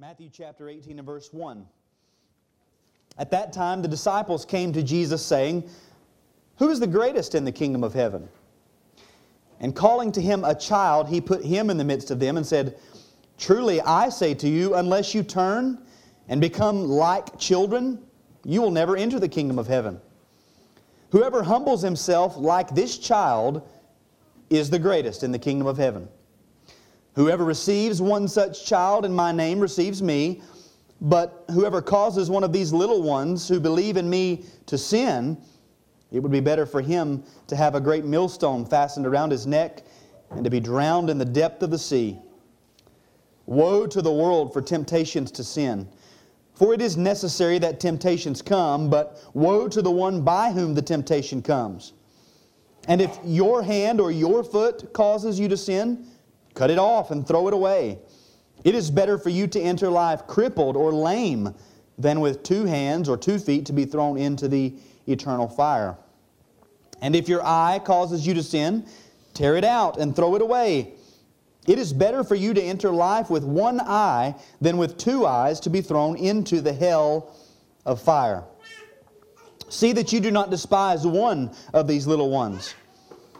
Matthew chapter 18 and verse 1. At that time, the disciples came to Jesus saying, Who is the greatest in the kingdom of heaven? And calling to him a child, he put him in the midst of them and said, Truly I say to you, unless you turn and become like children, you will never enter the kingdom of heaven. Whoever humbles himself like this child is the greatest in the kingdom of heaven. Whoever receives one such child in my name receives me, but whoever causes one of these little ones who believe in me to sin, it would be better for him to have a great millstone fastened around his neck and to be drowned in the depth of the sea. Woe to the world for temptations to sin. For it is necessary that temptations come, but woe to the one by whom the temptation comes. And if your hand or your foot causes you to sin, cut it off and throw it away. It is better for you to enter life crippled or lame than with two hands or two feet to be thrown into the eternal fire. And if your eye causes you to sin, tear it out and throw it away. It is better for you to enter life with one eye than with two eyes to be thrown into the hell of fire. See that you do not despise one of these little ones.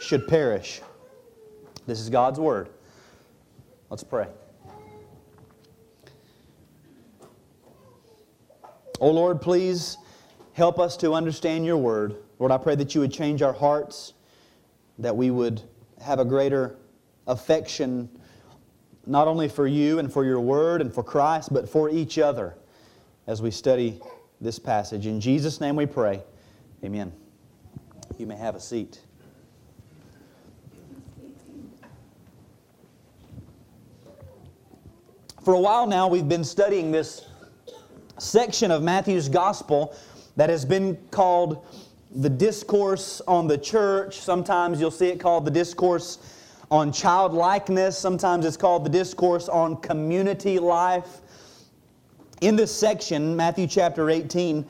should perish. This is God's Word. Let's pray. Oh Lord, please help us to understand your Word. Lord, I pray that you would change our hearts, that we would have a greater affection not only for you and for your word and for Christ, but for each other as we study this passage. In Jesus' name we pray. Amen. You may have a seat. For a while now, we've been studying this section of Matthew's gospel that has been called the Discourse on the Church. Sometimes you'll see it called the Discourse on childlikeness. Sometimes it's called the discourse on community life. In this section, Matthew chapter 18,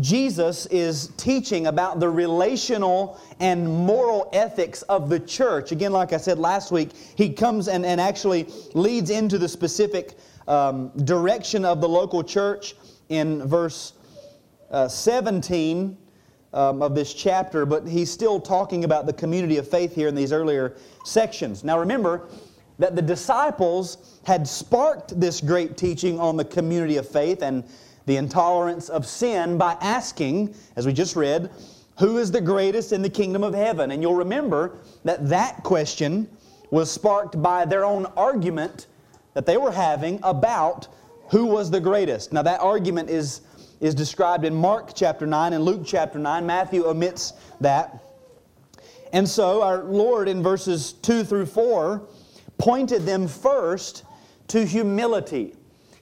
Jesus is teaching about the relational and moral ethics of the church. Again, like I said last week, he comes and, and actually leads into the specific um, direction of the local church in verse uh, 17 um, of this chapter, but he's still talking about the community of faith here in these earlier sections. Now remember that the disciples had sparked this great teaching on the community of faith and the intolerance of sin by asking, as we just read, who is the greatest in the kingdom of heaven? And you'll remember that that question was sparked by their own argument that they were having about who was the greatest. Now, that argument is is described in Mark chapter 9 and Luke chapter 9. Matthew omits that. And so our Lord in verses 2 through 4 pointed them first to humility.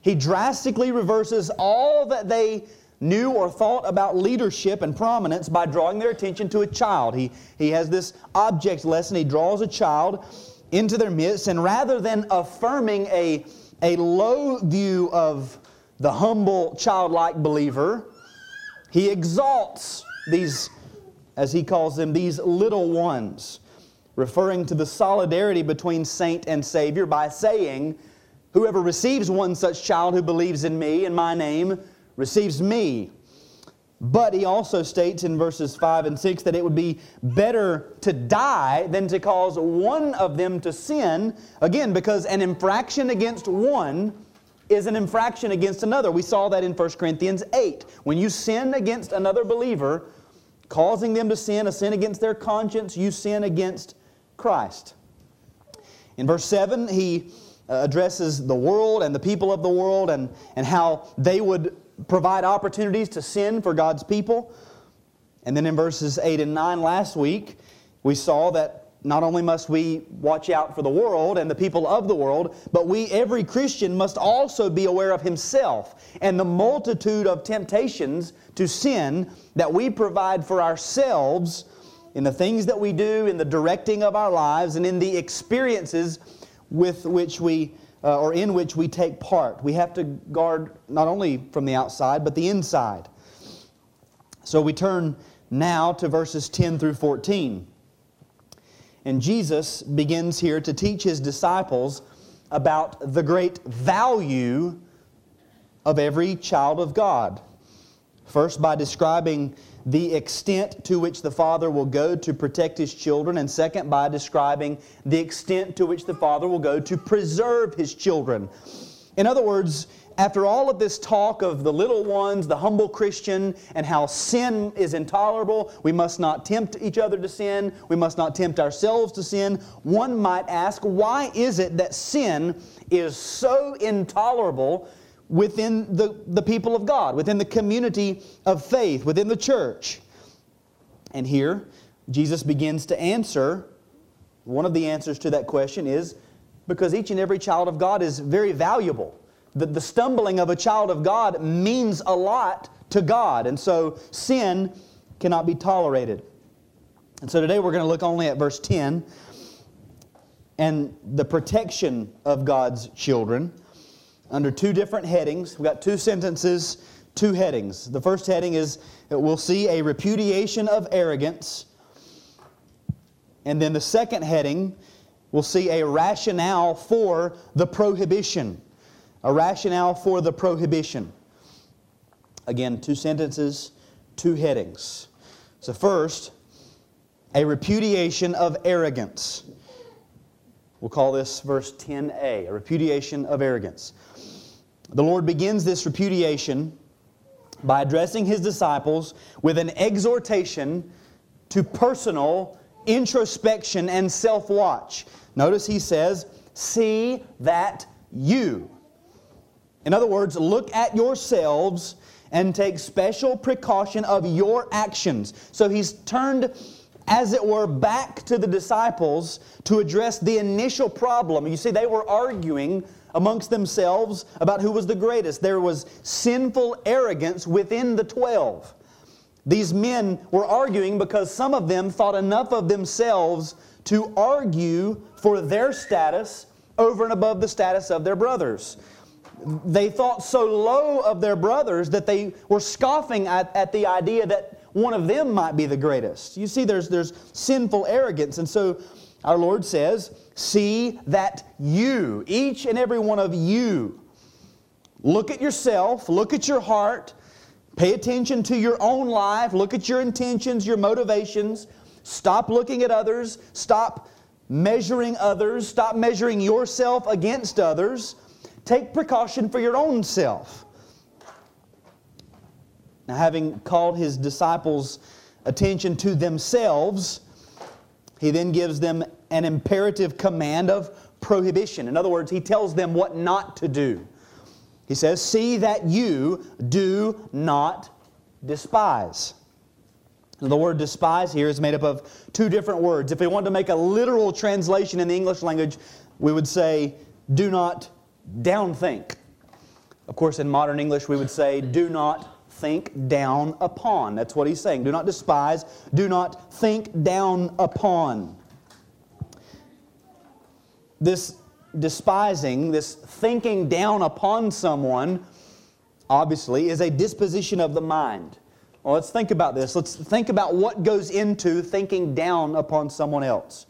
He drastically reverses all that they knew or thought about leadership and prominence by drawing their attention to a child. He, he has this object lesson. He draws a child into their midst, and rather than affirming a, a low view of the humble, childlike believer, he exalts these, as he calls them, these little ones, referring to the solidarity between saint and Savior by saying, Whoever receives one such child who believes in me, and my name, receives me. But he also states in verses 5 and 6 that it would be better to die than to cause one of them to sin. Again, because an infraction against one is an infraction against another. We saw that in 1 Corinthians 8. When you sin against another believer, causing them to sin, a sin against their conscience, you sin against Christ. In verse 7, he Uh, addresses the world and the people of the world and, and how they would provide opportunities to sin for God's people. And then in verses 8 and 9 last week, we saw that not only must we watch out for the world and the people of the world, but we, every Christian, must also be aware of himself and the multitude of temptations to sin that we provide for ourselves in the things that we do, in the directing of our lives, and in the experiences with which we uh, or in which we take part. We have to guard not only from the outside, but the inside. So we turn now to verses 10 through 14. And Jesus begins here to teach his disciples about the great value of every child of God. First, by describing the extent to which the Father will go to protect His children, and second, by describing the extent to which the Father will go to preserve His children. In other words, after all of this talk of the little ones, the humble Christian, and how sin is intolerable, we must not tempt each other to sin, we must not tempt ourselves to sin, one might ask, why is it that sin is so intolerable within the, the people of God, within the community of faith, within the church? And here, Jesus begins to answer. One of the answers to that question is because each and every child of God is very valuable the, the stumbling of a child of God means a lot to God. And so sin cannot be tolerated. And so today we're going to look only at verse 10 and the protection of God's children under two different headings. We've got two sentences, two headings. The first heading is we'll see a repudiation of arrogance. And then the second heading, we'll see a rationale for the prohibition a rationale for the prohibition. Again, two sentences, two headings. So, first, a repudiation of arrogance. We'll call this verse 10a, a repudiation of arrogance. The Lord begins this repudiation by addressing his disciples with an exhortation to personal introspection and self watch. Notice he says, See that you. In other words, look at yourselves and take special precaution of your actions. So he's turned, as it were, back to the disciples to address the initial problem. You see, they were arguing amongst themselves about who was the greatest. There was sinful arrogance within the twelve. These men were arguing because some of them thought enough of themselves to argue for their status over and above the status of their brothers they thought so low of their brothers that they were scoffing at, at the idea that one of them might be the greatest. You see, there's, there's sinful arrogance. And so our Lord says, See that you, each and every one of you, look at yourself, look at your heart, pay attention to your own life, look at your intentions, your motivations. Stop looking at others, stop measuring others, stop measuring yourself against others Take precaution for your own self. Now, having called his disciples' attention to themselves, he then gives them an imperative command of prohibition. In other words, he tells them what not to do. He says, See that you do not despise. The word despise here is made up of two different words. If we wanted to make a literal translation in the English language, we would say, Do not downthink. Of course, in modern English, we would say, do not think down upon. That's what he's saying. Do not despise, do not think down upon. This despising, this thinking down upon someone, obviously, is a disposition of the mind. Well, let's think about this. Let's think about what goes into thinking down upon someone else.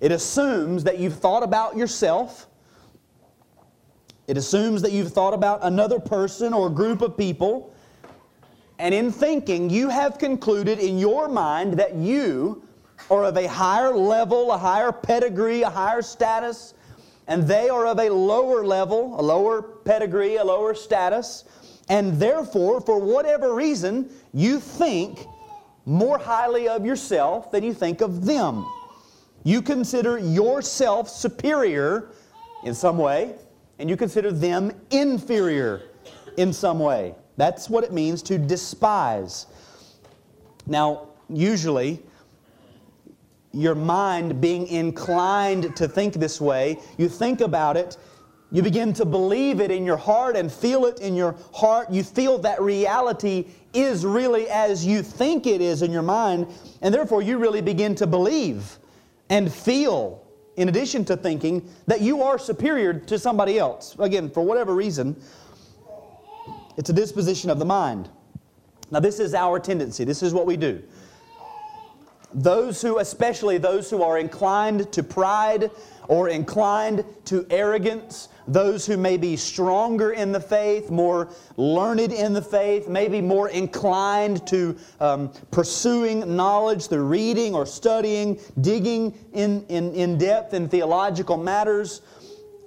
It assumes that you've thought about yourself it assumes that you've thought about another person or group of people, and in thinking, you have concluded in your mind that you are of a higher level, a higher pedigree, a higher status, and they are of a lower level, a lower pedigree, a lower status, and therefore, for whatever reason, you think more highly of yourself than you think of them. You consider yourself superior in some way, and you consider them inferior in some way. That's what it means to despise. Now, usually, your mind being inclined to think this way, you think about it, you begin to believe it in your heart and feel it in your heart. You feel that reality is really as you think it is in your mind, and therefore you really begin to believe and feel, in addition to thinking, that you are superior to somebody else. Again, for whatever reason, it's a disposition of the mind. Now, this is our tendency, this is what we do. Those who, especially those who are inclined to pride or inclined to arrogance, those who may be stronger in the faith, more learned in the faith, maybe more inclined to um, pursuing knowledge through reading or studying, digging in, in, in depth in theological matters,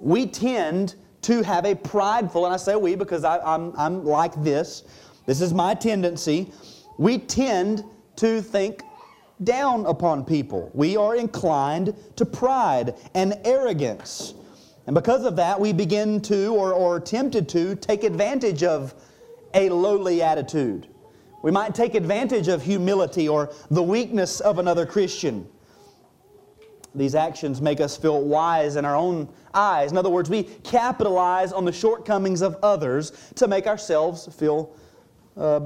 we tend to have a prideful, and I say we because I, I'm, I'm like this, this is my tendency. We tend to think down upon people. We are inclined to pride and arrogance. And because of that, we begin to, or, or tempted to, take advantage of a lowly attitude. We might take advantage of humility or the weakness of another Christian. These actions make us feel wise in our own eyes. In other words, we capitalize on the shortcomings of others to make ourselves feel uh,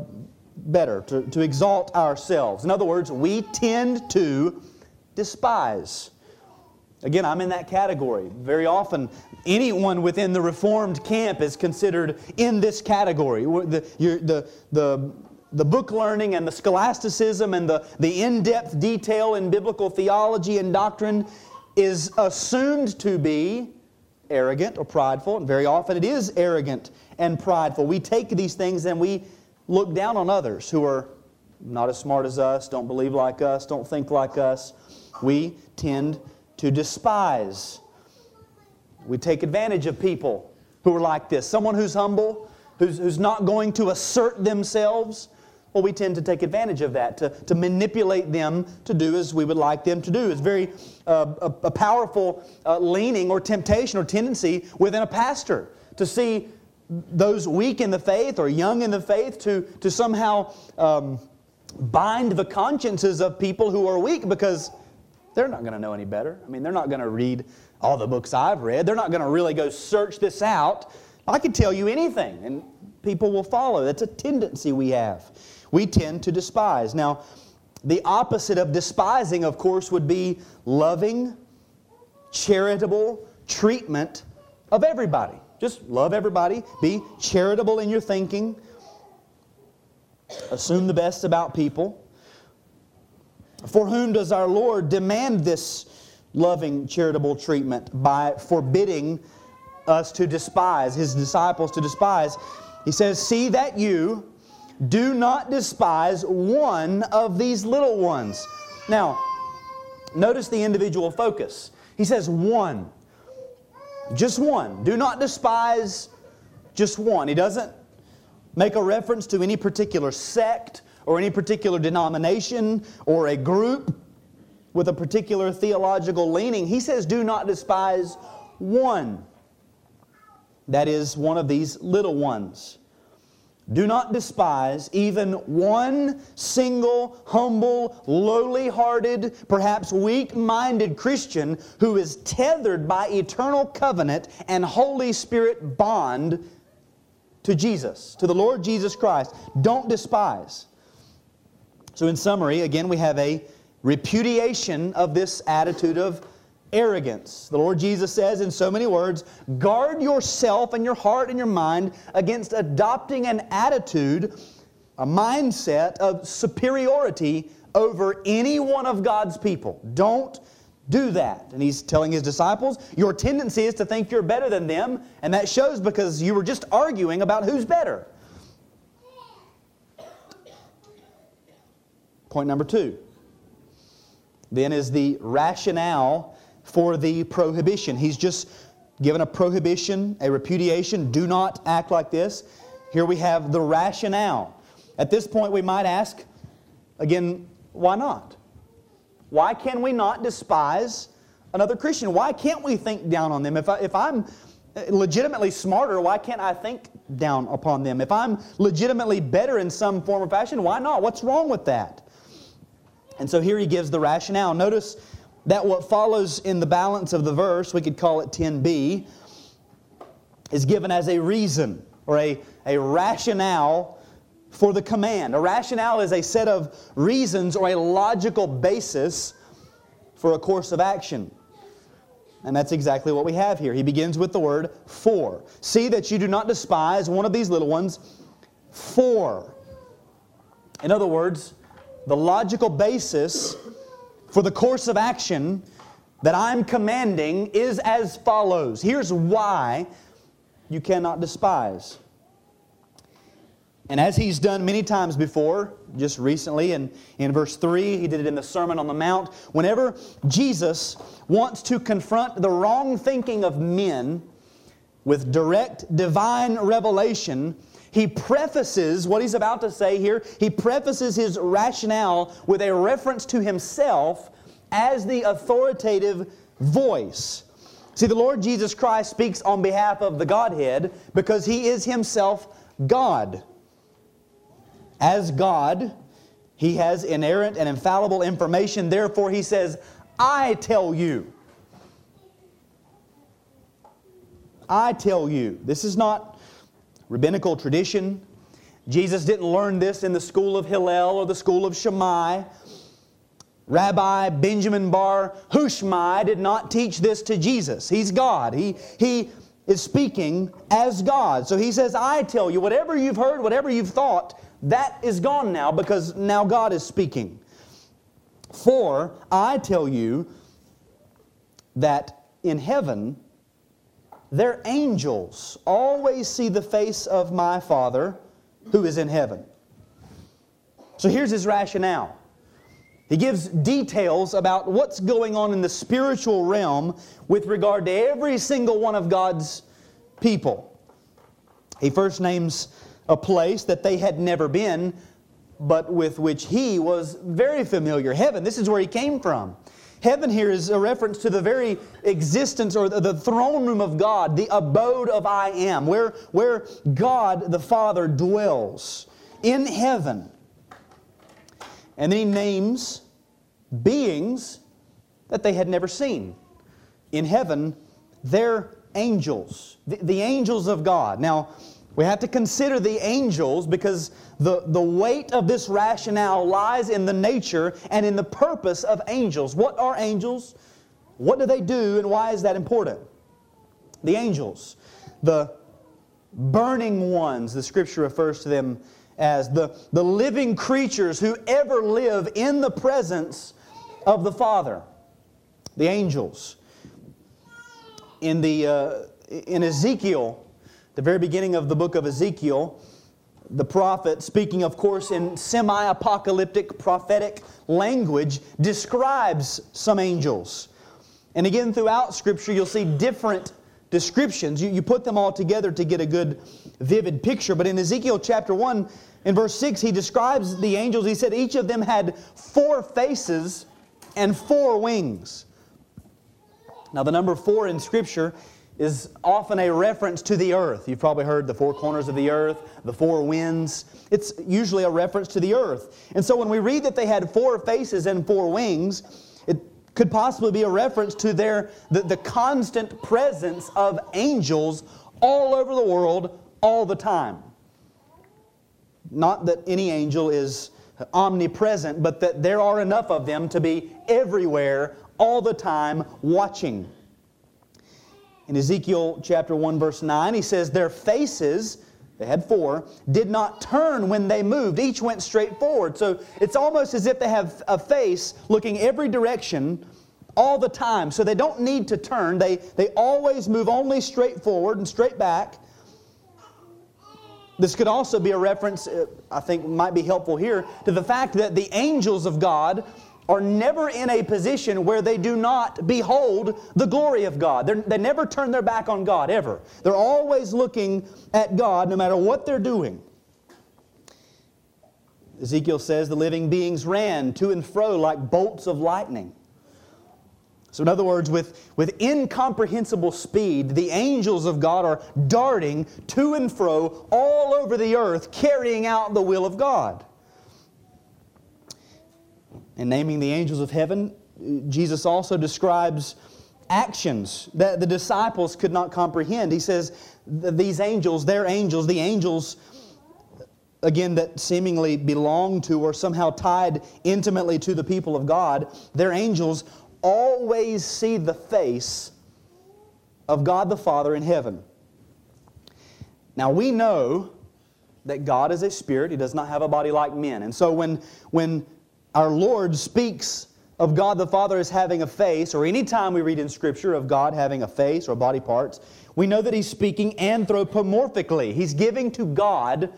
better, to, to exalt ourselves. In other words, we tend to despise. Again, I'm in that category. Very often, anyone within the Reformed camp is considered in this category. The, the, the, the book learning and the scholasticism and the, the in depth detail in biblical theology and doctrine is assumed to be arrogant or prideful, and very often it is arrogant and prideful. We take these things and we look down on others who are not as smart as us, don't believe like us, don't think like us. We tend to despise. We take advantage of people who are like this. Someone who's humble, who's, who's not going to assert themselves. Well, we tend to take advantage of that, to, to manipulate them to do as we would like them to do. It's very uh, a, a, powerful uh, leaning or temptation or tendency within a pastor to see those weak in the faith or young in the faith to, to somehow um, bind the consciences of people who are weak because they're not going to know any better. I mean, they're not going to read all the books I've read. They're not going to really go search this out. I can tell you anything, and people will follow. That's a tendency we have. We tend to despise. Now, the opposite of despising, of course, would be loving, charitable treatment of everybody. Just love everybody. Be charitable in your thinking. Assume the best about people. For whom does our Lord demand this loving, charitable treatment? By forbidding us to despise, his disciples to despise. He says, See that you do not despise one of these little ones. Now, notice the individual focus. He says, One. Just one. Do not despise just one. He doesn't make a reference to any particular sect or any particular denomination or a group with a particular theological leaning. He says, Do not despise one. That is one of these little ones. Do not despise even one single, humble, lowly hearted, perhaps weak minded Christian who is tethered by eternal covenant and Holy Spirit bond to Jesus, to the Lord Jesus Christ. Don't despise. So, in summary, again, we have a repudiation of this attitude of arrogance. The Lord Jesus says in so many words guard yourself and your heart and your mind against adopting an attitude, a mindset of superiority over any one of God's people. Don't do that. And he's telling his disciples, your tendency is to think you're better than them, and that shows because you were just arguing about who's better. Point number two then is the rationale for the prohibition. He's just given a prohibition, a repudiation. Do not act like this. Here we have the rationale. At this point, we might ask, again, why not? Why can we not despise another Christian? Why can't we think down on them? If, I, if I'm legitimately smarter, why can't I think down upon them? If I'm legitimately better in some form or fashion, why not? What's wrong with that? And so here he gives the rationale. Notice that what follows in the balance of the verse, we could call it 10b, is given as a reason or a, a rationale for the command. A rationale is a set of reasons or a logical basis for a course of action. And that's exactly what we have here. He begins with the word for. See that you do not despise one of these little ones for. In other words, the logical basis for the course of action that I'm commanding is as follows. Here's why you cannot despise. And as he's done many times before, just recently in, in verse 3, he did it in the Sermon on the Mount. Whenever Jesus wants to confront the wrong thinking of men with direct divine revelation, he prefaces what he's about to say here, he prefaces his rationale with a reference to himself as the authoritative voice. See, the Lord Jesus Christ speaks on behalf of the Godhead because he is himself God. As God, he has inerrant and infallible information. Therefore, he says, I tell you. I tell you. This is not rabbinical tradition. Jesus didn't learn this in the school of Hillel or the school of Shammai. Rabbi Benjamin Bar Hushmai did not teach this to Jesus. He's God. He, he is speaking as God. So he says, I tell you, whatever you've heard, whatever you've thought, that is gone now because now God is speaking. For I tell you that in heaven, their angels always see the face of my Father who is in heaven. So here's his rationale. He gives details about what's going on in the spiritual realm with regard to every single one of God's people. He first names a place that they had never been, but with which he was very familiar. Heaven, this is where he came from. Heaven here is a reference to the very existence or the throne room of God, the abode of I am, where, where God the Father dwells in heaven. And then he names beings that they had never seen. In heaven, their angels, the, the angels of God. Now, we have to consider the angels because the, the weight of this rationale lies in the nature and in the purpose of angels. What are angels? What do they do and why is that important? The angels, the burning ones, the scripture refers to them as the, the living creatures who ever live in the presence of the Father. The angels. In, the, uh, in Ezekiel, the very beginning of the book of Ezekiel, the prophet, speaking, of course, in semi apocalyptic prophetic language, describes some angels. And again, throughout Scripture, you'll see different descriptions. You, you put them all together to get a good, vivid picture. But in Ezekiel chapter 1, in verse 6, he describes the angels. He said each of them had four faces and four wings. Now, the number four in Scripture is often a reference to the earth. You've probably heard the four corners of the earth, the four winds. It's usually a reference to the earth. And so when we read that they had four faces and four wings, it could possibly be a reference to their the, the constant presence of angels all over the world all the time. Not that any angel is omnipresent, but that there are enough of them to be everywhere all the time watching. In Ezekiel chapter 1 verse 9, he says, Their faces, they had four, did not turn when they moved. Each went straight forward. So it's almost as if they have a face looking every direction all the time. So they don't need to turn. They, they always move only straight forward and straight back. This could also be a reference, uh, I think might be helpful here, to the fact that the angels of God are never in a position where they do not behold the glory of God. They're, they never turn their back on God, ever. They're always looking at God no matter what they're doing. Ezekiel says the living beings ran to and fro like bolts of lightning. So, in other words, with, with incomprehensible speed, the angels of God are darting to and fro all over the earth, carrying out the will of God. In naming the angels of heaven, uh, Jesus also describes actions that the disciples could not comprehend. He says, These angels, their angels, the angels, again, that seemingly belong to or somehow tied intimately to the people of God, their angels always see the face of God the Father in heaven. Now we know that God is a spirit, He does not have a body like men. And so when, when our Lord speaks of God the Father as having a face, or any time we read in Scripture of God having a face or body parts, we know that He's speaking anthropomorphically. He's giving to God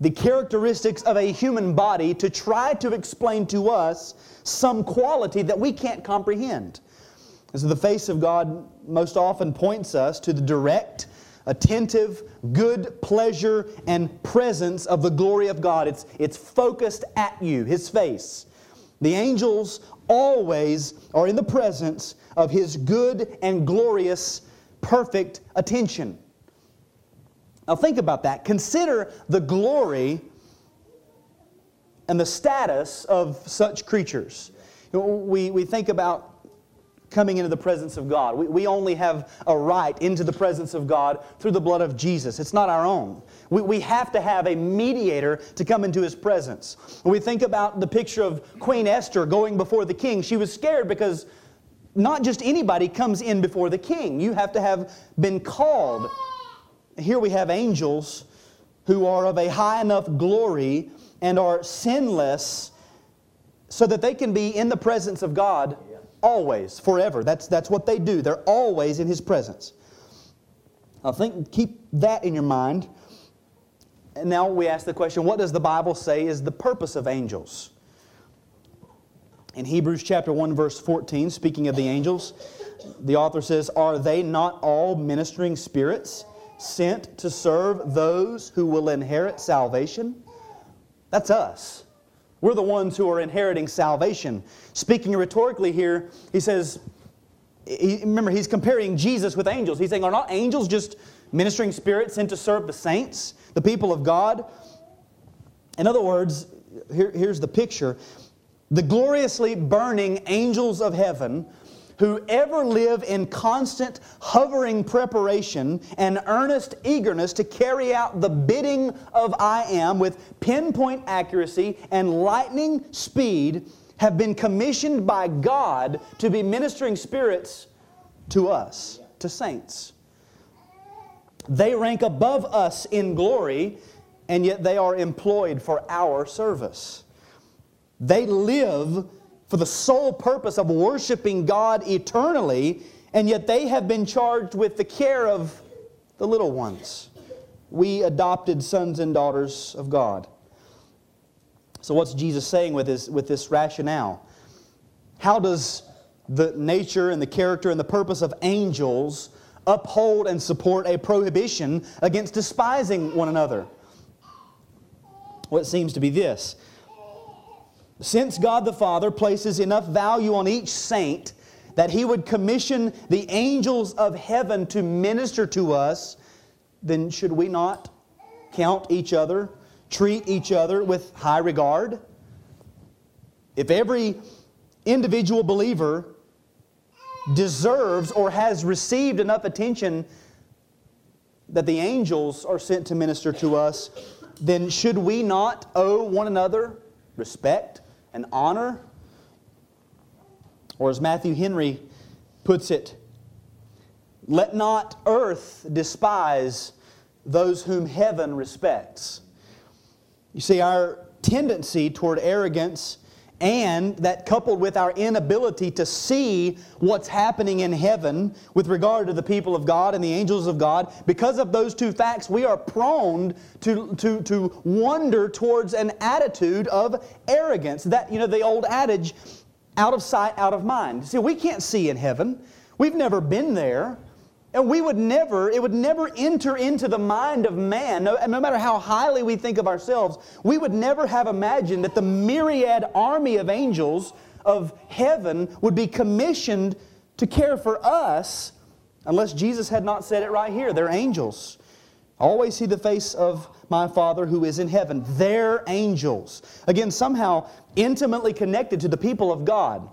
the characteristics of a human body to try to explain to us some quality that we can't comprehend. And so the face of God most often points us to the direct, attentive, good pleasure, and presence of the glory of God. It's, it's focused at you, His face. The angels always are in the presence of His good and glorious, perfect attention. Now, think about that. Consider the glory and the status of such creatures. We, we think about coming into the presence of God. We, we only have a right into the presence of God through the blood of Jesus. It's not our own. We, we have to have a mediator to come into His presence. When we think about the picture of Queen Esther going before the king, she was scared because not just anybody comes in before the king. You have to have been called. Here we have angels who are of a high enough glory and are sinless so that they can be in the presence of God always, forever. That's, that's what they do. They're always in His presence. I think keep that in your mind. And now we ask the question what does the Bible say is the purpose of angels? In Hebrews chapter 1 verse 14, speaking of the angels, the author says, "Are they not all ministering spirits sent to serve those who will inherit salvation?" That's us. We're the ones who are inheriting salvation. Speaking rhetorically here, he says, he, remember, he's comparing Jesus with angels. He's saying, Are not angels just ministering spirits sent to serve the saints, the people of God? In other words, here, here's the picture the gloriously burning angels of heaven who ever live in constant hovering preparation and earnest eagerness to carry out the bidding of I am with pinpoint accuracy and lightning speed have been commissioned by God to be ministering spirits to us, to saints. They rank above us in glory, and yet they are employed for our service. They live for the sole purpose of worshiping God eternally, and yet they have been charged with the care of the little ones. We adopted sons and daughters of God. So, what's Jesus saying with, his, with this rationale? How does the nature and the character and the purpose of angels uphold and support a prohibition against despising one another? It seems to be this since God the Father places enough value on each saint that He would commission the angels of heaven to minister to us, then should we not count each other, treat each other with high regard? If every individual believer deserves or has received enough attention that the angels are sent to minister to us, then should we not owe one another respect? And honor. Or as Matthew Henry puts it, let not earth despise those whom heaven respects. You see, our tendency toward arrogance and that coupled with our inability to see what's happening in heaven with regard to the people of God and the angels of God, because of those two facts, we are prone to, to, to wander towards an attitude of arrogance. That, you know, the old adage, out of sight, out of mind. See, we can't see in heaven. We've never been there. And we would never, it would never enter into the mind of man, no, no, matter how highly we think of ourselves, we would never have imagined that the myriad army of angels of heaven would be commissioned to care for us unless Jesus had not said it right here. Their angels. always see the face of my Father who is in heaven. Their angels. Again, somehow intimately connected to the people of God.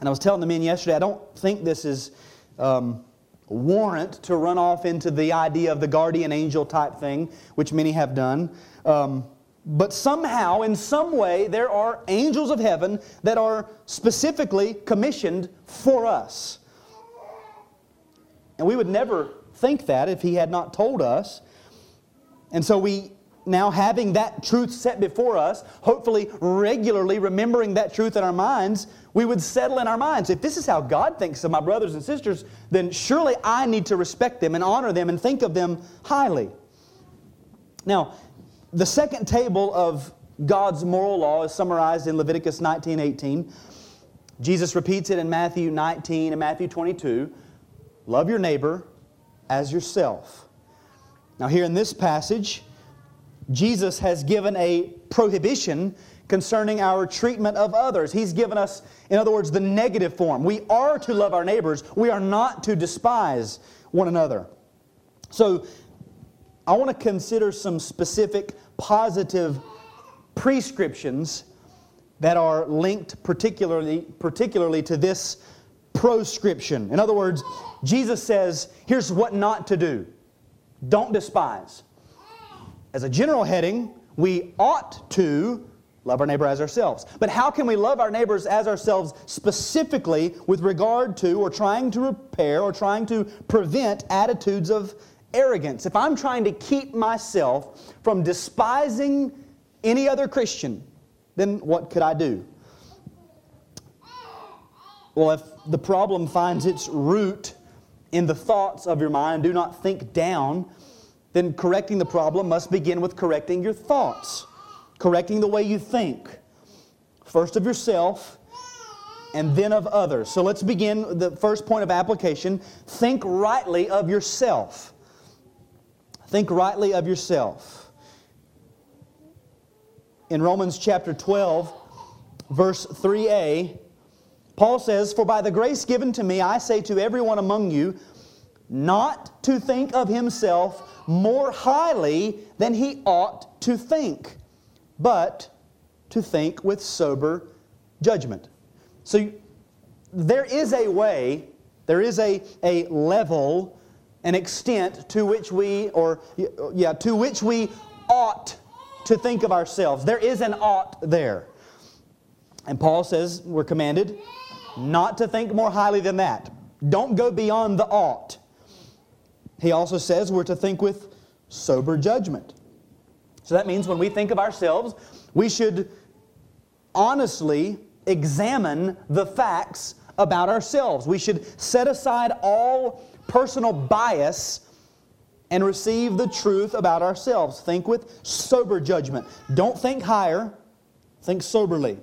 And I was telling the men yesterday, I don't think this is um, warrant to run off into the idea of the guardian angel type thing, which many have done. Um, but somehow, in some way, there are angels of heaven that are specifically commissioned for us. And we would never think that if he had not told us. And so we now having that truth set before us, hopefully regularly remembering that truth in our minds, we would settle in our minds. If this is how God thinks of my brothers and sisters, then surely I need to respect them and honor them and think of them highly. Now, the second table of God's moral law is summarized in Leviticus 19:18. Jesus repeats it in Matthew 19 and Matthew 22. Love your neighbor as yourself. Now, here in this passage, Jesus has given a prohibition concerning our treatment of others. He's given us, in other words, the negative form. We are to love our neighbors, we are not to despise one another. So, I want to consider some specific positive prescriptions that are linked particularly, particularly to this proscription. In other words, Jesus says, here's what not to do don't despise. As a general heading, we ought to love our neighbor as ourselves. But how can we love our neighbors as ourselves specifically with regard to or trying to repair or trying to prevent attitudes of arrogance? If I'm trying to keep myself from despising any other Christian, then what could I do? Well, if the problem finds its root in the thoughts of your mind, do not think down, then correcting the problem must begin with correcting your thoughts, correcting the way you think. First of yourself, and then of others. So let's begin the first point of application. Think rightly of yourself. Think rightly of yourself. In Romans chapter 12, verse 3a, Paul says, For by the grace given to me, I say to everyone among you, not to think of himself more highly than he ought to think, but to think with sober judgment. So there is a way, there is a, a level, an extent to which we, or yeah, to which we ought to think of ourselves. There is an ought there. And Paul says we're commanded not to think more highly than that. Don't go beyond the ought. He also says we're to think with sober judgment. So that means when we think of ourselves, we should honestly examine the facts about ourselves. We should set aside all personal bias and receive the truth about ourselves. Think with sober judgment. Don't think higher, think soberly.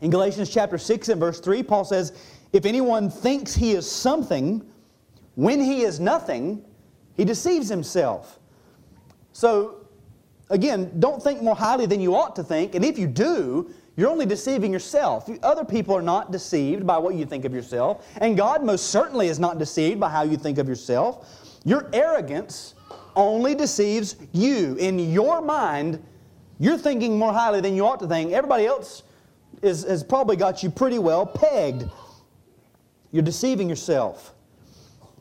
In Galatians chapter 6 and verse 3, Paul says, If anyone thinks he is something when he is nothing, he deceives himself. So, again, don't think more highly than you ought to think. And if you do, you're only deceiving yourself. Other people are not deceived by what you think of yourself. And God most certainly is not deceived by how you think of yourself. Your arrogance only deceives you. In your mind, you're thinking more highly than you ought to think. Everybody else is, has probably got you pretty well pegged. You're deceiving yourself.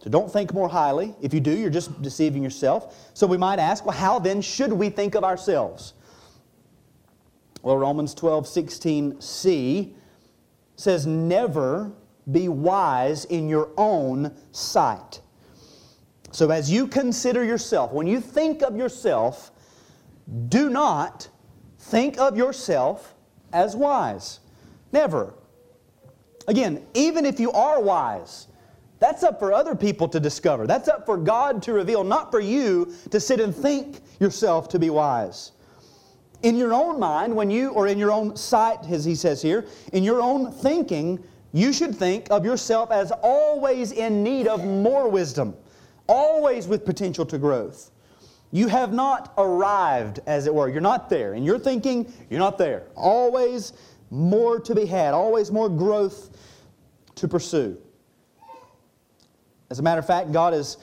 So don't think more highly. If you do, you're just deceiving yourself. So we might ask, well, how then should we think of ourselves? Well, Romans 12, 16c says, Never be wise in your own sight. So as you consider yourself, when you think of yourself, do not think of yourself as wise. Never. Again, even if you are wise, that's up for other people to discover. That's up for God to reveal, not for you to sit and think yourself to be wise. In your own mind, when you, or in your own sight, as he says here, in your own thinking, you should think of yourself as always in need of more wisdom, always with potential to growth. You have not arrived, as it were. You're not there. In your thinking, you're not there. Always more to be had, always more growth to pursue. As a matter of fact, God has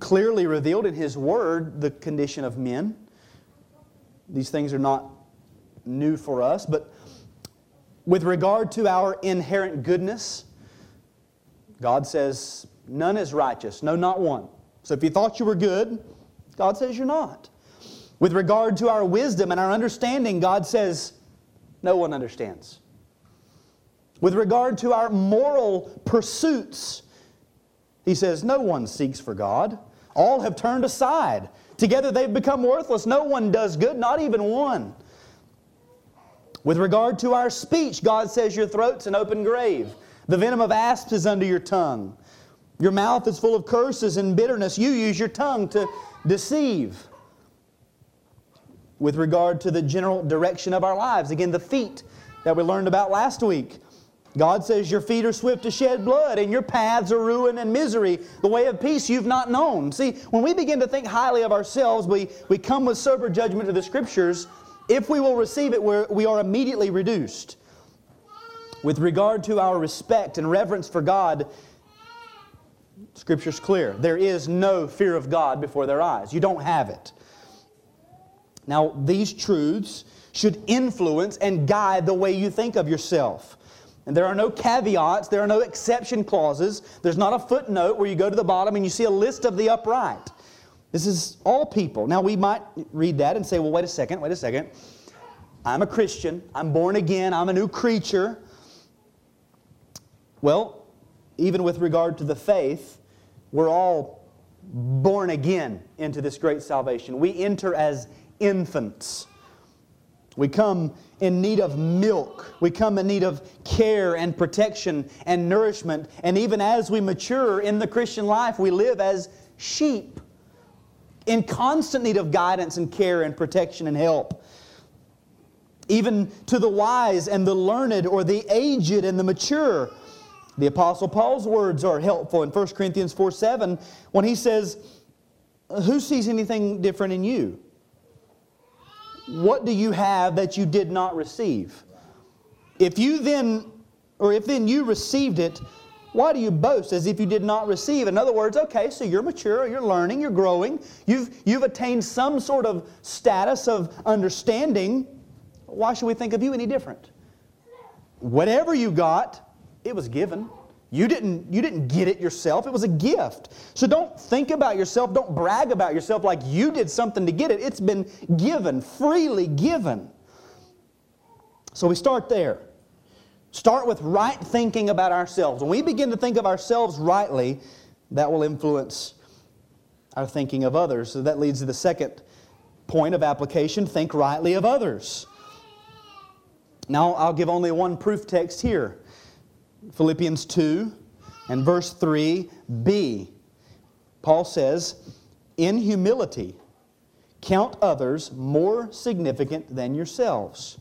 clearly revealed in His Word the condition of men. These things are not new for us, but with regard to our inherent goodness, God says, None is righteous, no, not one. So if you thought you were good, God says you're not. With regard to our wisdom and our understanding, God says, No one understands. With regard to our moral pursuits, He says, No one seeks for God. All have turned aside. Together they've become worthless. No one does good, not even one. With regard to our speech, God says, Your throat's an open grave. The venom of asps is under your tongue. Your mouth is full of curses and bitterness. You use your tongue to deceive. With regard to the general direction of our lives, again, the feet that we learned about last week. God says, Your feet are swift to shed blood, and your paths are ruin and misery, the way of peace you've not known. See, when we begin to think highly of ourselves, we, we come with sober judgment to the Scriptures. If we will receive it, we're, we are immediately reduced. With regard to our respect and reverence for God, Scripture's clear. There is no fear of God before their eyes. You don't have it. Now, these truths should influence and guide the way you think of yourself. And there are no caveats, there are no exception clauses. There's not a footnote where you go to the bottom and you see a list of the upright. This is all people. Now, we might read that and say, well, wait a second, wait a second. I'm a Christian, I'm born again, I'm a new creature. Well, even with regard to the faith, we're all born again into this great salvation. We enter as infants. We come in need of milk. We come in need of care and protection and nourishment. And even as we mature in the Christian life, we live as sheep in constant need of guidance and care and protection and help. Even to the wise and the learned or the aged and the mature, the Apostle Paul's words are helpful in 1 Corinthians 4 7 when he says, Who sees anything different in you? What do you have that you did not receive? If you then, or if then you received it, why do you boast as if you did not receive? In other words, okay, so you're mature, you're learning, you're growing, you've, you've attained some sort of status of understanding. Why should we think of you any different? Whatever you got, it was given. You didn't, you didn't get it yourself, it was a gift. So don't think about yourself, don't brag about yourself like you did something to get it. It's been given, freely given. So we start there. Start with right thinking about ourselves. When we begin to think of ourselves rightly, that will influence our thinking of others. So that leads to the second point of application think rightly of others. Now, I'll give only one proof text here Philippians 2 and verse 3b. Paul says, In humility, count others more significant than yourselves.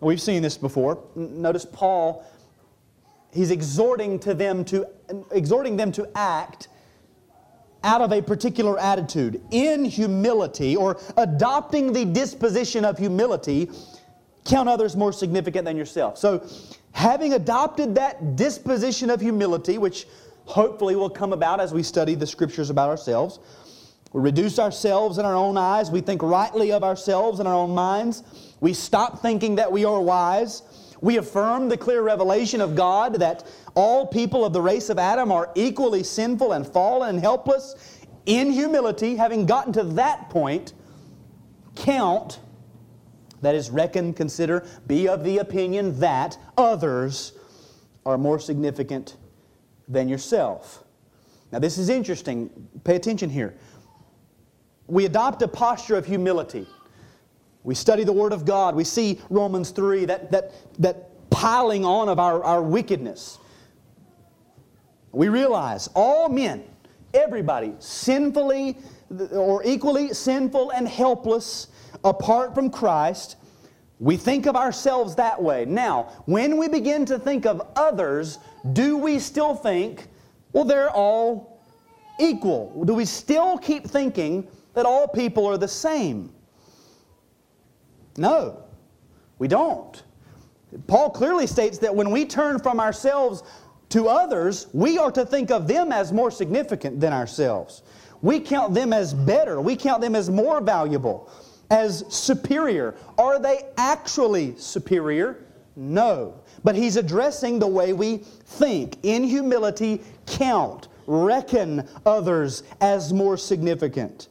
We've seen this before. Notice Paul, he's exhorting to them to exhorting them to act out of a particular attitude in humility or adopting the disposition of humility count others more significant than yourself so having adopted that disposition of humility which hopefully will come about as we study the scriptures about ourselves we reduce ourselves in our own eyes we think rightly of ourselves in our own minds we stop thinking that we are wise. We affirm the clear revelation of God that all people of the race of Adam are equally sinful and fallen and helpless. In humility, having gotten to that point, count, that is, reckon, consider, be of the opinion that others are more significant than yourself. Now, this is interesting. Pay attention here. We adopt a posture of humility. We study the Word of God. We see Romans 3, that, that, that piling on of our, our wickedness. We realize all men, everybody, sinfully or equally sinful and helpless apart from Christ. We think of ourselves that way. Now, when we begin to think of others, do we still think, well, they're all equal? Do we still keep thinking that all people are the same? No, we don't. Paul clearly states that when we turn from ourselves To others, we are to think of them as more significant than ourselves. We count them as better. We count them as more valuable, as superior. Are they actually superior? No. But he's addressing the way we think. In humility, count, reckon others as more significant.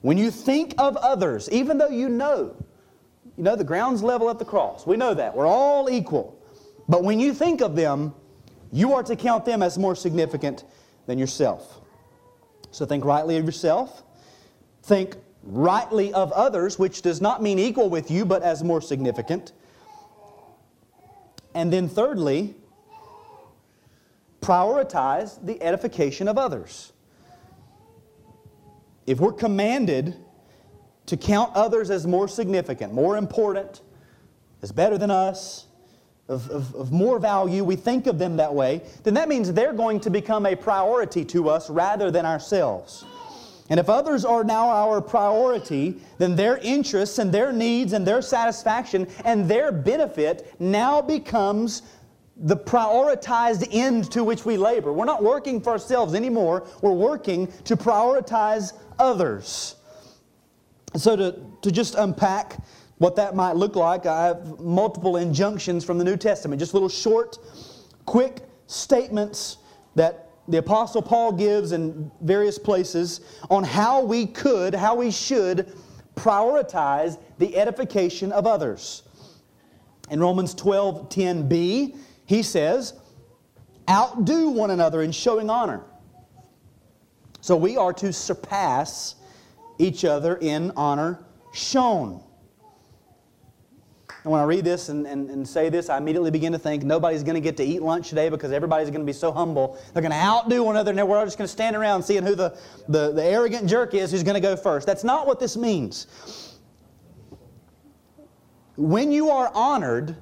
When you think of others, even though you know, you know, the ground's level at the cross. We know that. We're all equal. But when you think of them, you are to count them as more significant than yourself. So think rightly of yourself. Think rightly of others, which does not mean equal with you, but as more significant. And then, thirdly, prioritize the edification of others. If we're commanded to count others as more significant, more important, as better than us, of, of, of, more value, we think of them that way, then that means they're going to become a priority to us rather than ourselves. And if others are now our priority, then their interests and their needs and their satisfaction and their benefit now becomes the prioritized end to which we labor. We're not working for ourselves anymore, we're working to prioritize others. So, to, to just unpack what that might look like, I have multiple injunctions from the New Testament, just little short, quick statements that the Apostle Paul gives in various places on how we could, how we should prioritize the edification of others. In Romans 12 10b, he says, Outdo one another in showing honor. So we are to surpass each other in honor shown. And when I read this and, and, and say this, I immediately begin to think nobody's going to get to eat lunch today because everybody's going to be so humble. They're going to outdo one another, and we're all just going to stand around seeing who the, the, the arrogant jerk is who's going to go first. That's not what this means. When you are honored,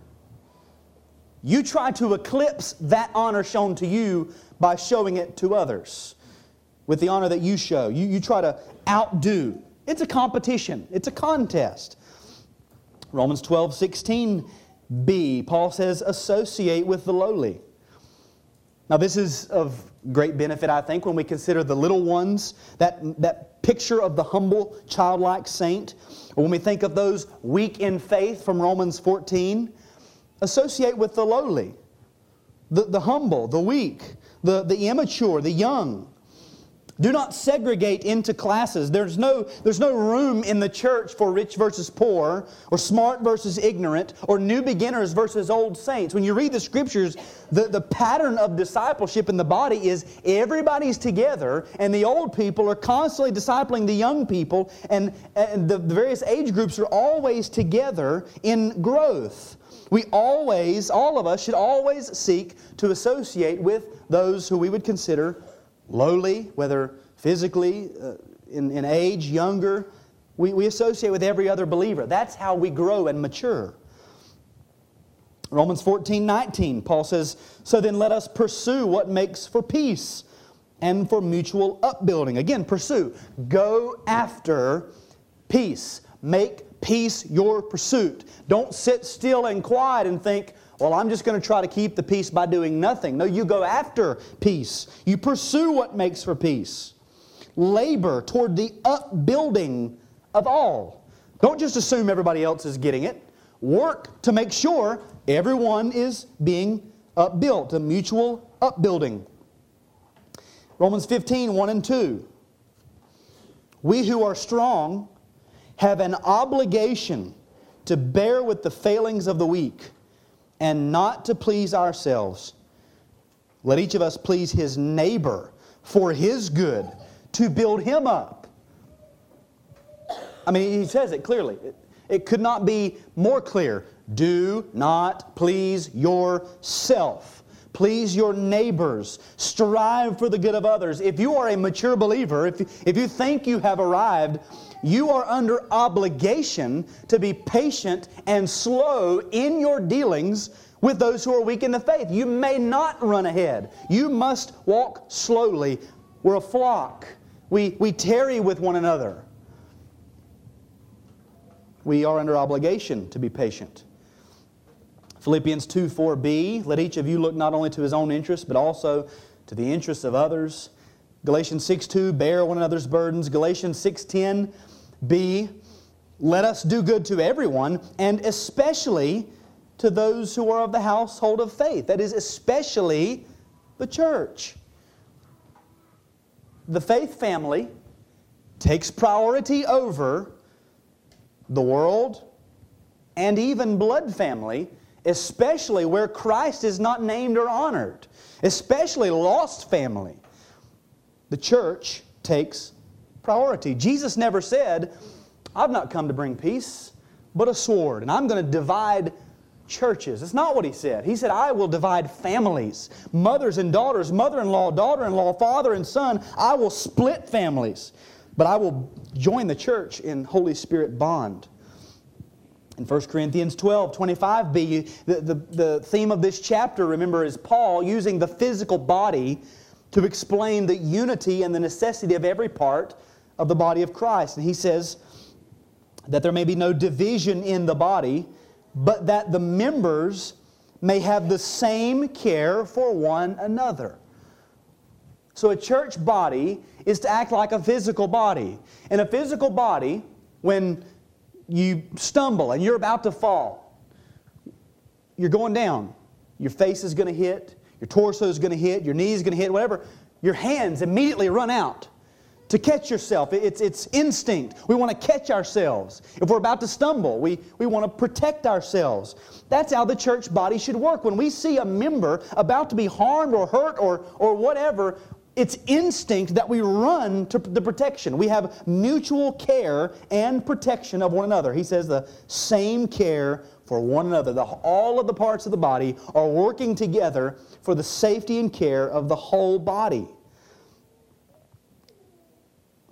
you try to eclipse that honor shown to you by showing it to others with the honor that you show. You, you try to outdo. It's a competition, it's a contest. Romans 12, 16 b, Paul says, associate with the lowly. Now, this is of great benefit, I think, when we consider the little ones, that, that picture of the humble, childlike saint, or when we think of those weak in faith from Romans 14. Associate with the lowly, the, the humble, the weak, the, the immature, the young. Do not segregate into classes. There's no, there's no room in the church for rich versus poor, or smart versus ignorant, or new beginners versus old saints. When you read the scriptures, the, the pattern of discipleship in the body is everybody's together, and the old people are constantly discipling the young people, and, and the, the various age groups are always together in growth. We always, all of us, should always seek to associate with those who we would consider lowly, whether physically, uh, in, in age, younger. We, we associate with every other believer. That's how we grow and mature. Romans 14, 19, Paul says, So then let us pursue what makes for peace and for mutual upbuilding. Again, pursue. Go after peace. Make peace your pursuit. Don't sit still and quiet and think, well, I'm just going to try to keep the peace by doing nothing. No, you go after peace. You pursue what makes for peace. Labor toward the upbuilding of all. Don't just assume everybody else is getting it. Work to make sure everyone is being upbuilt, a mutual upbuilding. Romans 15, 1 and 2. We who are strong have an obligation to bear with the failings of the weak and not to please ourselves. Let each of us please his neighbor for his good, to build him up. I mean, he says it clearly. It, it could not be more clear. Do not please yourself. Please your neighbors. Strive for the good of others. If you are a mature believer, if, if you think you have arrived, you are under obligation to be patient and slow in your dealings with those who are weak in the faith. You may not run ahead. You must walk slowly. We're a flock. We, we tarry with one another. We are under obligation to be patient. Philippians 2 4b, let each of you look not only to his own interest, but also to the interests of others. Galatians 6 2, bear one another's burdens. Galatians 6 10, b, let us do good to everyone, and especially to those who are of the household of faith. That is, especially the church. The faith family takes priority over the world and even blood family, especially where Christ is not named or honored, especially lost family. The church takes priority. Jesus never said, I've not come to bring peace, but a sword, and I'm going to divide churches. It's not what he said. He said, I will divide families, mothers and daughters, mother in law, daughter in law, father and son. I will split families, but I will join the church in Holy Spirit bond. In 1 Corinthians 12, 25b, the, the, the theme of this chapter, remember, is Paul using the physical body to explain the unity and the necessity of every part of the body of Christ. And he says that there may be no division in the body, but that the members may have the same care for one another. So a church body is to act like a physical body. And a physical body, when you stumble and you're about to fall, you're going down. Your face is going to hit, your torso is going to hit, your knees going to hit, whatever. Your hands immediately run out to catch yourself. It's, it's instinct. We want to catch ourselves. If we're about to stumble, we, we want to protect ourselves. That's how the church body should work. When we see a member about to be harmed or hurt or, or whatever, it's instinct that we run to the protection. We have mutual care and protection of one another. He says the same care for one another. The, all of the parts of the body are working together for the safety and care of the whole body.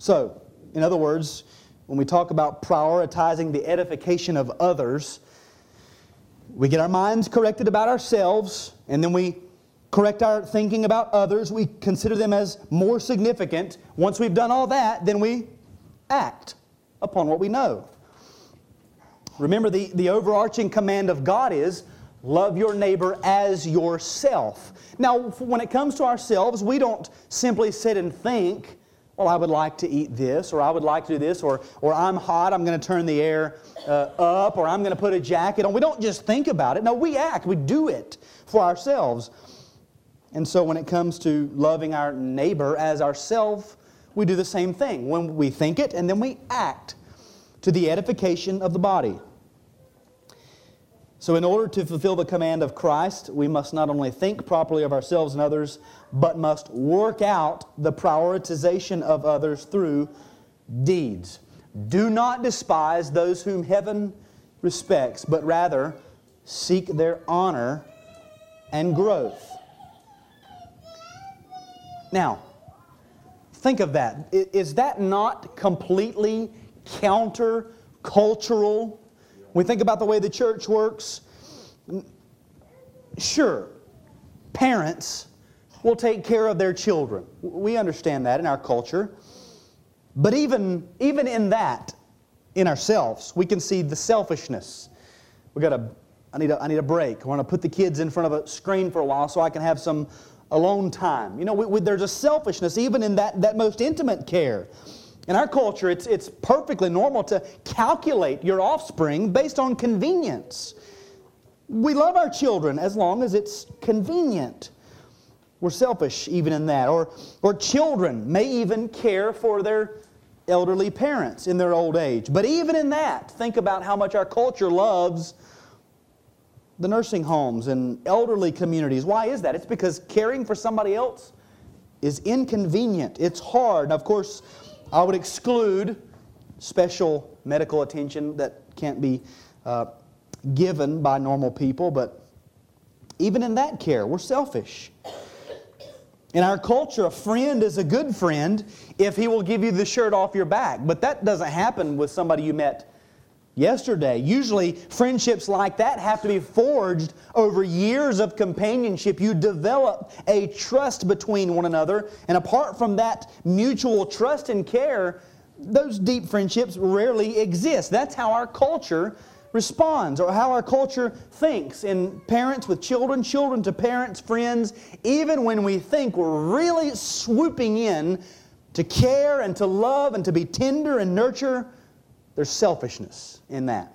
So, in other words, when we talk about prioritizing the edification of others, we get our minds corrected about ourselves, and then we correct our thinking about others. We consider them as more significant. Once we've done all that, then we act upon what we know. Remember, the, the overarching command of God is love your neighbor as yourself. Now, when it comes to ourselves, we don't simply sit and think, well, I would like to eat this, or I would like to do this, or, or I'm hot, I'm going to turn the air uh, up, or I'm going to put a jacket on. We don't just think about it. No, we act, we do it for ourselves. And so when it comes to loving our neighbor as ourself, we do the same thing. When we think it, and then we act to the edification of the body. So, in order to fulfill the command of Christ, we must not only think properly of ourselves and others, but must work out the prioritization of others through deeds. Do not despise those whom heaven respects, but rather seek their honor and growth. Now, think of that. Is that not completely counter cultural? We think about the way the church works. Sure, parents will take care of their children. We understand that in our culture. But even, even in that, in ourselves, we can see the selfishness. We got a, I need a, I need a break. I want to put the kids in front of a screen for a while so I can have some alone time. You know, we, we, there's a selfishness even in that, that most intimate care. In our culture, it's, it's perfectly normal to calculate your offspring based on convenience. We love our children as long as it's convenient. We're selfish even in that. Or, or children may even care for their elderly parents in their old age. But even in that, think about how much our culture loves the nursing homes and elderly communities. Why is that? It's because caring for somebody else is inconvenient. It's hard. of course, I would exclude special medical attention that can't be uh, given by normal people, but even in that care, we're selfish. In our culture, a friend is a good friend if he will give you the shirt off your back. But that doesn't happen with somebody you met yesterday. Usually, friendships like that have to be forged over years of companionship. You develop a trust between one another, and apart from that mutual trust and care, those deep friendships rarely exist. That's how our culture responds or how our culture thinks in parents with children, children to parents, friends, even when we think we're really swooping in to care and to love and to be tender and nurture, there's selfishness in that.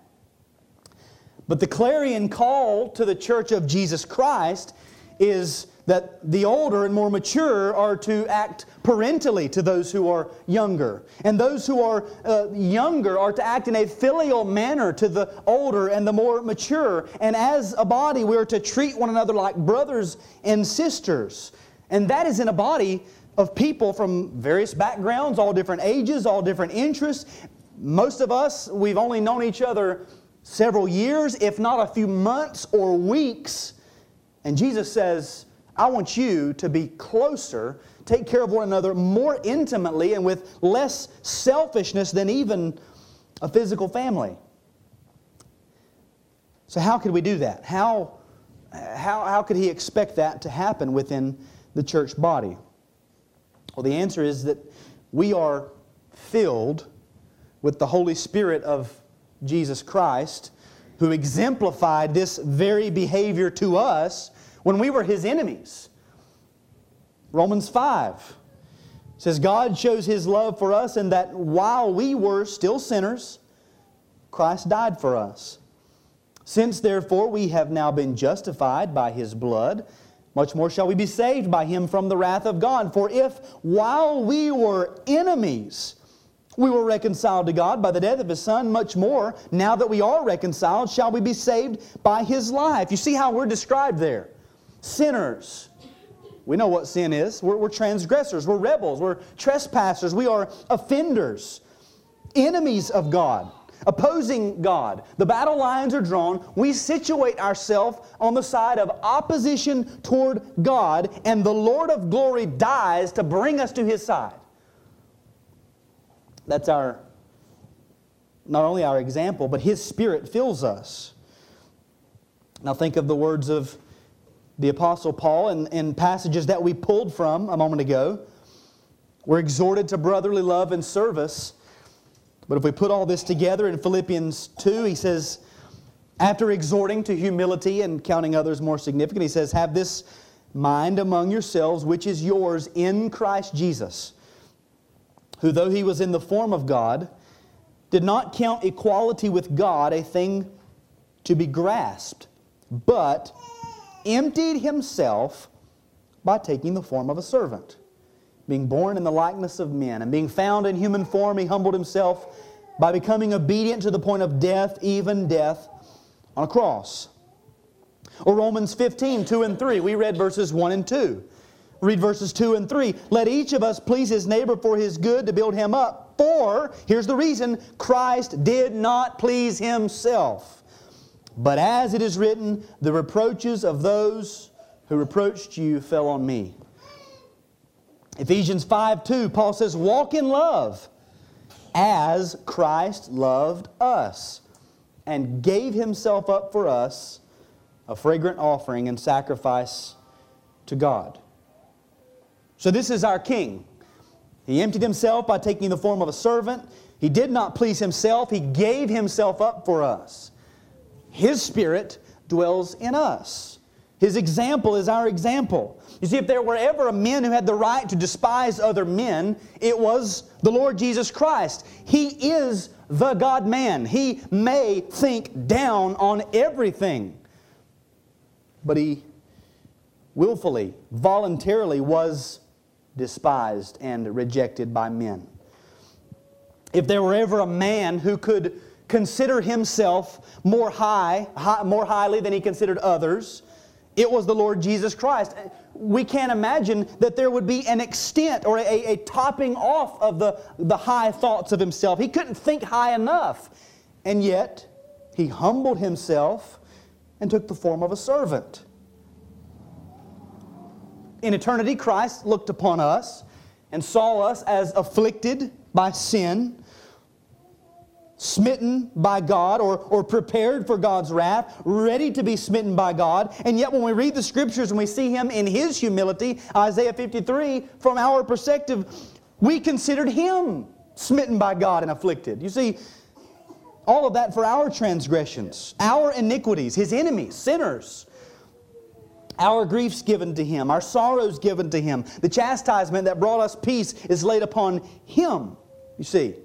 But the clarion call to the church of Jesus Christ is that the older and more mature are to act parentally to those who are younger. And those who are uh, younger are to act in a filial manner to the older and the more mature. And as a body, we are to treat one another like brothers and sisters. And that is in a body of people from various backgrounds, all different ages, all different interests. Most of us, we've only known each other several years, if not a few months or weeks. And Jesus says, I want you to be closer, take care of one another more intimately and with less selfishness than even a physical family. So, how could we do that? How, how, how could he expect that to happen within the church body? Well, the answer is that we are filled with the Holy Spirit of Jesus Christ, who exemplified this very behavior to us when we were his enemies. Romans 5 says, God shows his love for us in that while we were still sinners, Christ died for us. Since therefore we have now been justified by his blood, much more shall we be saved by him from the wrath of God. For if while we were enemies, we were reconciled to God by the death of His Son, much more, now that we are reconciled, shall we be saved by His life. You see how we're described there sinners. We know what sin is. We're, we're, transgressors, we're rebels, we're trespassers, we are offenders, enemies of God, opposing God. The battle lines are drawn. We situate ourselves on the side of opposition toward God, and the Lord of glory dies to bring us to His side. That's our, not only our example, but His Spirit fills us. Now think of the words of the Apostle Paul in, in passages that we pulled from a moment ago. We're exhorted to brotherly love and service. But if we put all this together in Philippians 2, he says, after exhorting to humility and counting others more significant, he says, Have this mind among yourselves, which is yours in Christ Jesus, who, though he was in the form of God, did not count equality with God a thing to be grasped, but emptied himself by taking the form of a servant. Being born in the likeness of men and being found in human form, he humbled himself by becoming obedient to the point of death, even death on a cross. Or Romans 15, 2 and 3. We read verses 1 and 2. Read verses 2 and 3. Let each of us please his neighbor for his good to build him up. For, here's the reason Christ did not please himself but as it is written, the reproaches of those who reproached you fell on me. Ephesians 5 2, Paul says, Walk in love as Christ loved us and gave himself up for us, a fragrant offering and sacrifice to God. So, this is our King. He emptied himself by taking the form of a servant. He did not please himself, he gave himself up for us. His Spirit dwells in us. His example is our example. You see, if there were ever a man who had the right to despise other men, it was the Lord Jesus Christ. He is the God man. He may think down on everything, but he willfully, voluntarily was despised and rejected by men. If there were ever a man who could consider himself more high, high, more highly than he considered others. It was the Lord Jesus Christ. We can't imagine that there would be an extent or a, a topping off of the, the high thoughts of himself. He couldn't think high enough. And yet, he humbled himself and took the form of a servant. In eternity, Christ looked upon us and saw us as afflicted by sin smitten by God or, or prepared for God's wrath, ready to be smitten by God. And yet, when we read the scriptures and we see him in his humility, Isaiah 53, from our perspective, we considered him smitten by God and afflicted. You see, All of that for our transgressions, our iniquities, his enemies, sinners. Our griefs given to him, our sorrows given to him. The chastisement that brought us peace is laid upon him. You see.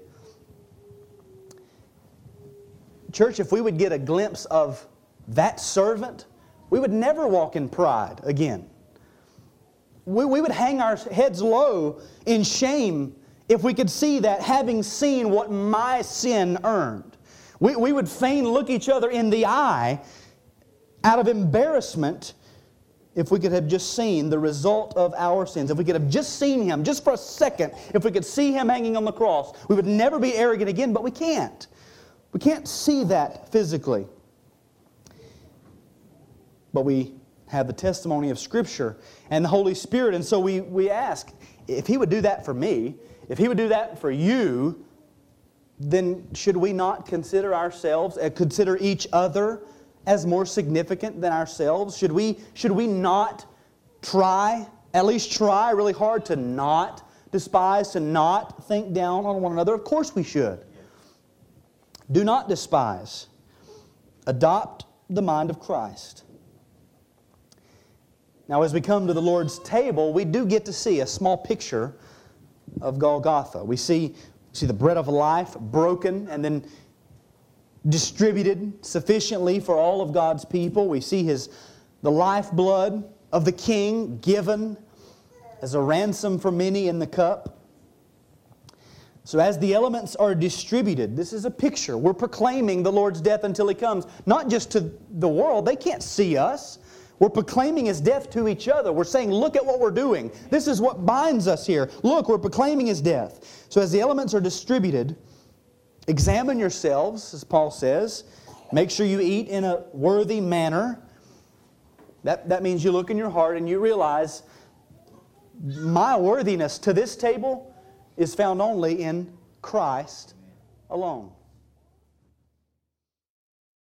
Church, if we would get a glimpse of that servant, we would never walk in pride again. We, we would hang our heads low in shame if we could see that having seen what my sin earned. We, we would fain look each other in the eye out of embarrassment if we could have just seen the result of our sins. If we could have just seen Him, just for a second, if we could see Him hanging on the cross, we would never be arrogant again, but we can't. We can't see that physically. But we have the testimony of Scripture and the Holy Spirit, and so we, we ask if He would do that for me, if He would do that for you, then should we not consider ourselves, and consider each other as more significant than ourselves? Should we, should we not try, at least try really hard to not despise, to not think down on one another? Of course we should. Do not despise. Adopt the mind of Christ. Now, as we come to the Lord's table, we do get to see a small picture of Golgotha. We see, see the bread of life broken and then distributed sufficiently for all of God's people. We see his, the lifeblood of the king given as a ransom for many in the cup. So, as the elements are distributed, this is a picture. We're proclaiming the Lord's death until He comes, not just to the world, they can't see us. We're proclaiming His death to each other. We're saying, Look at what we're doing. This is what binds us here. Look, we're proclaiming His death. So, as the elements are distributed, examine yourselves, as Paul says. Make sure you eat in a worthy manner. That, that means you look in your heart and you realize my worthiness to this table is found only in Christ alone.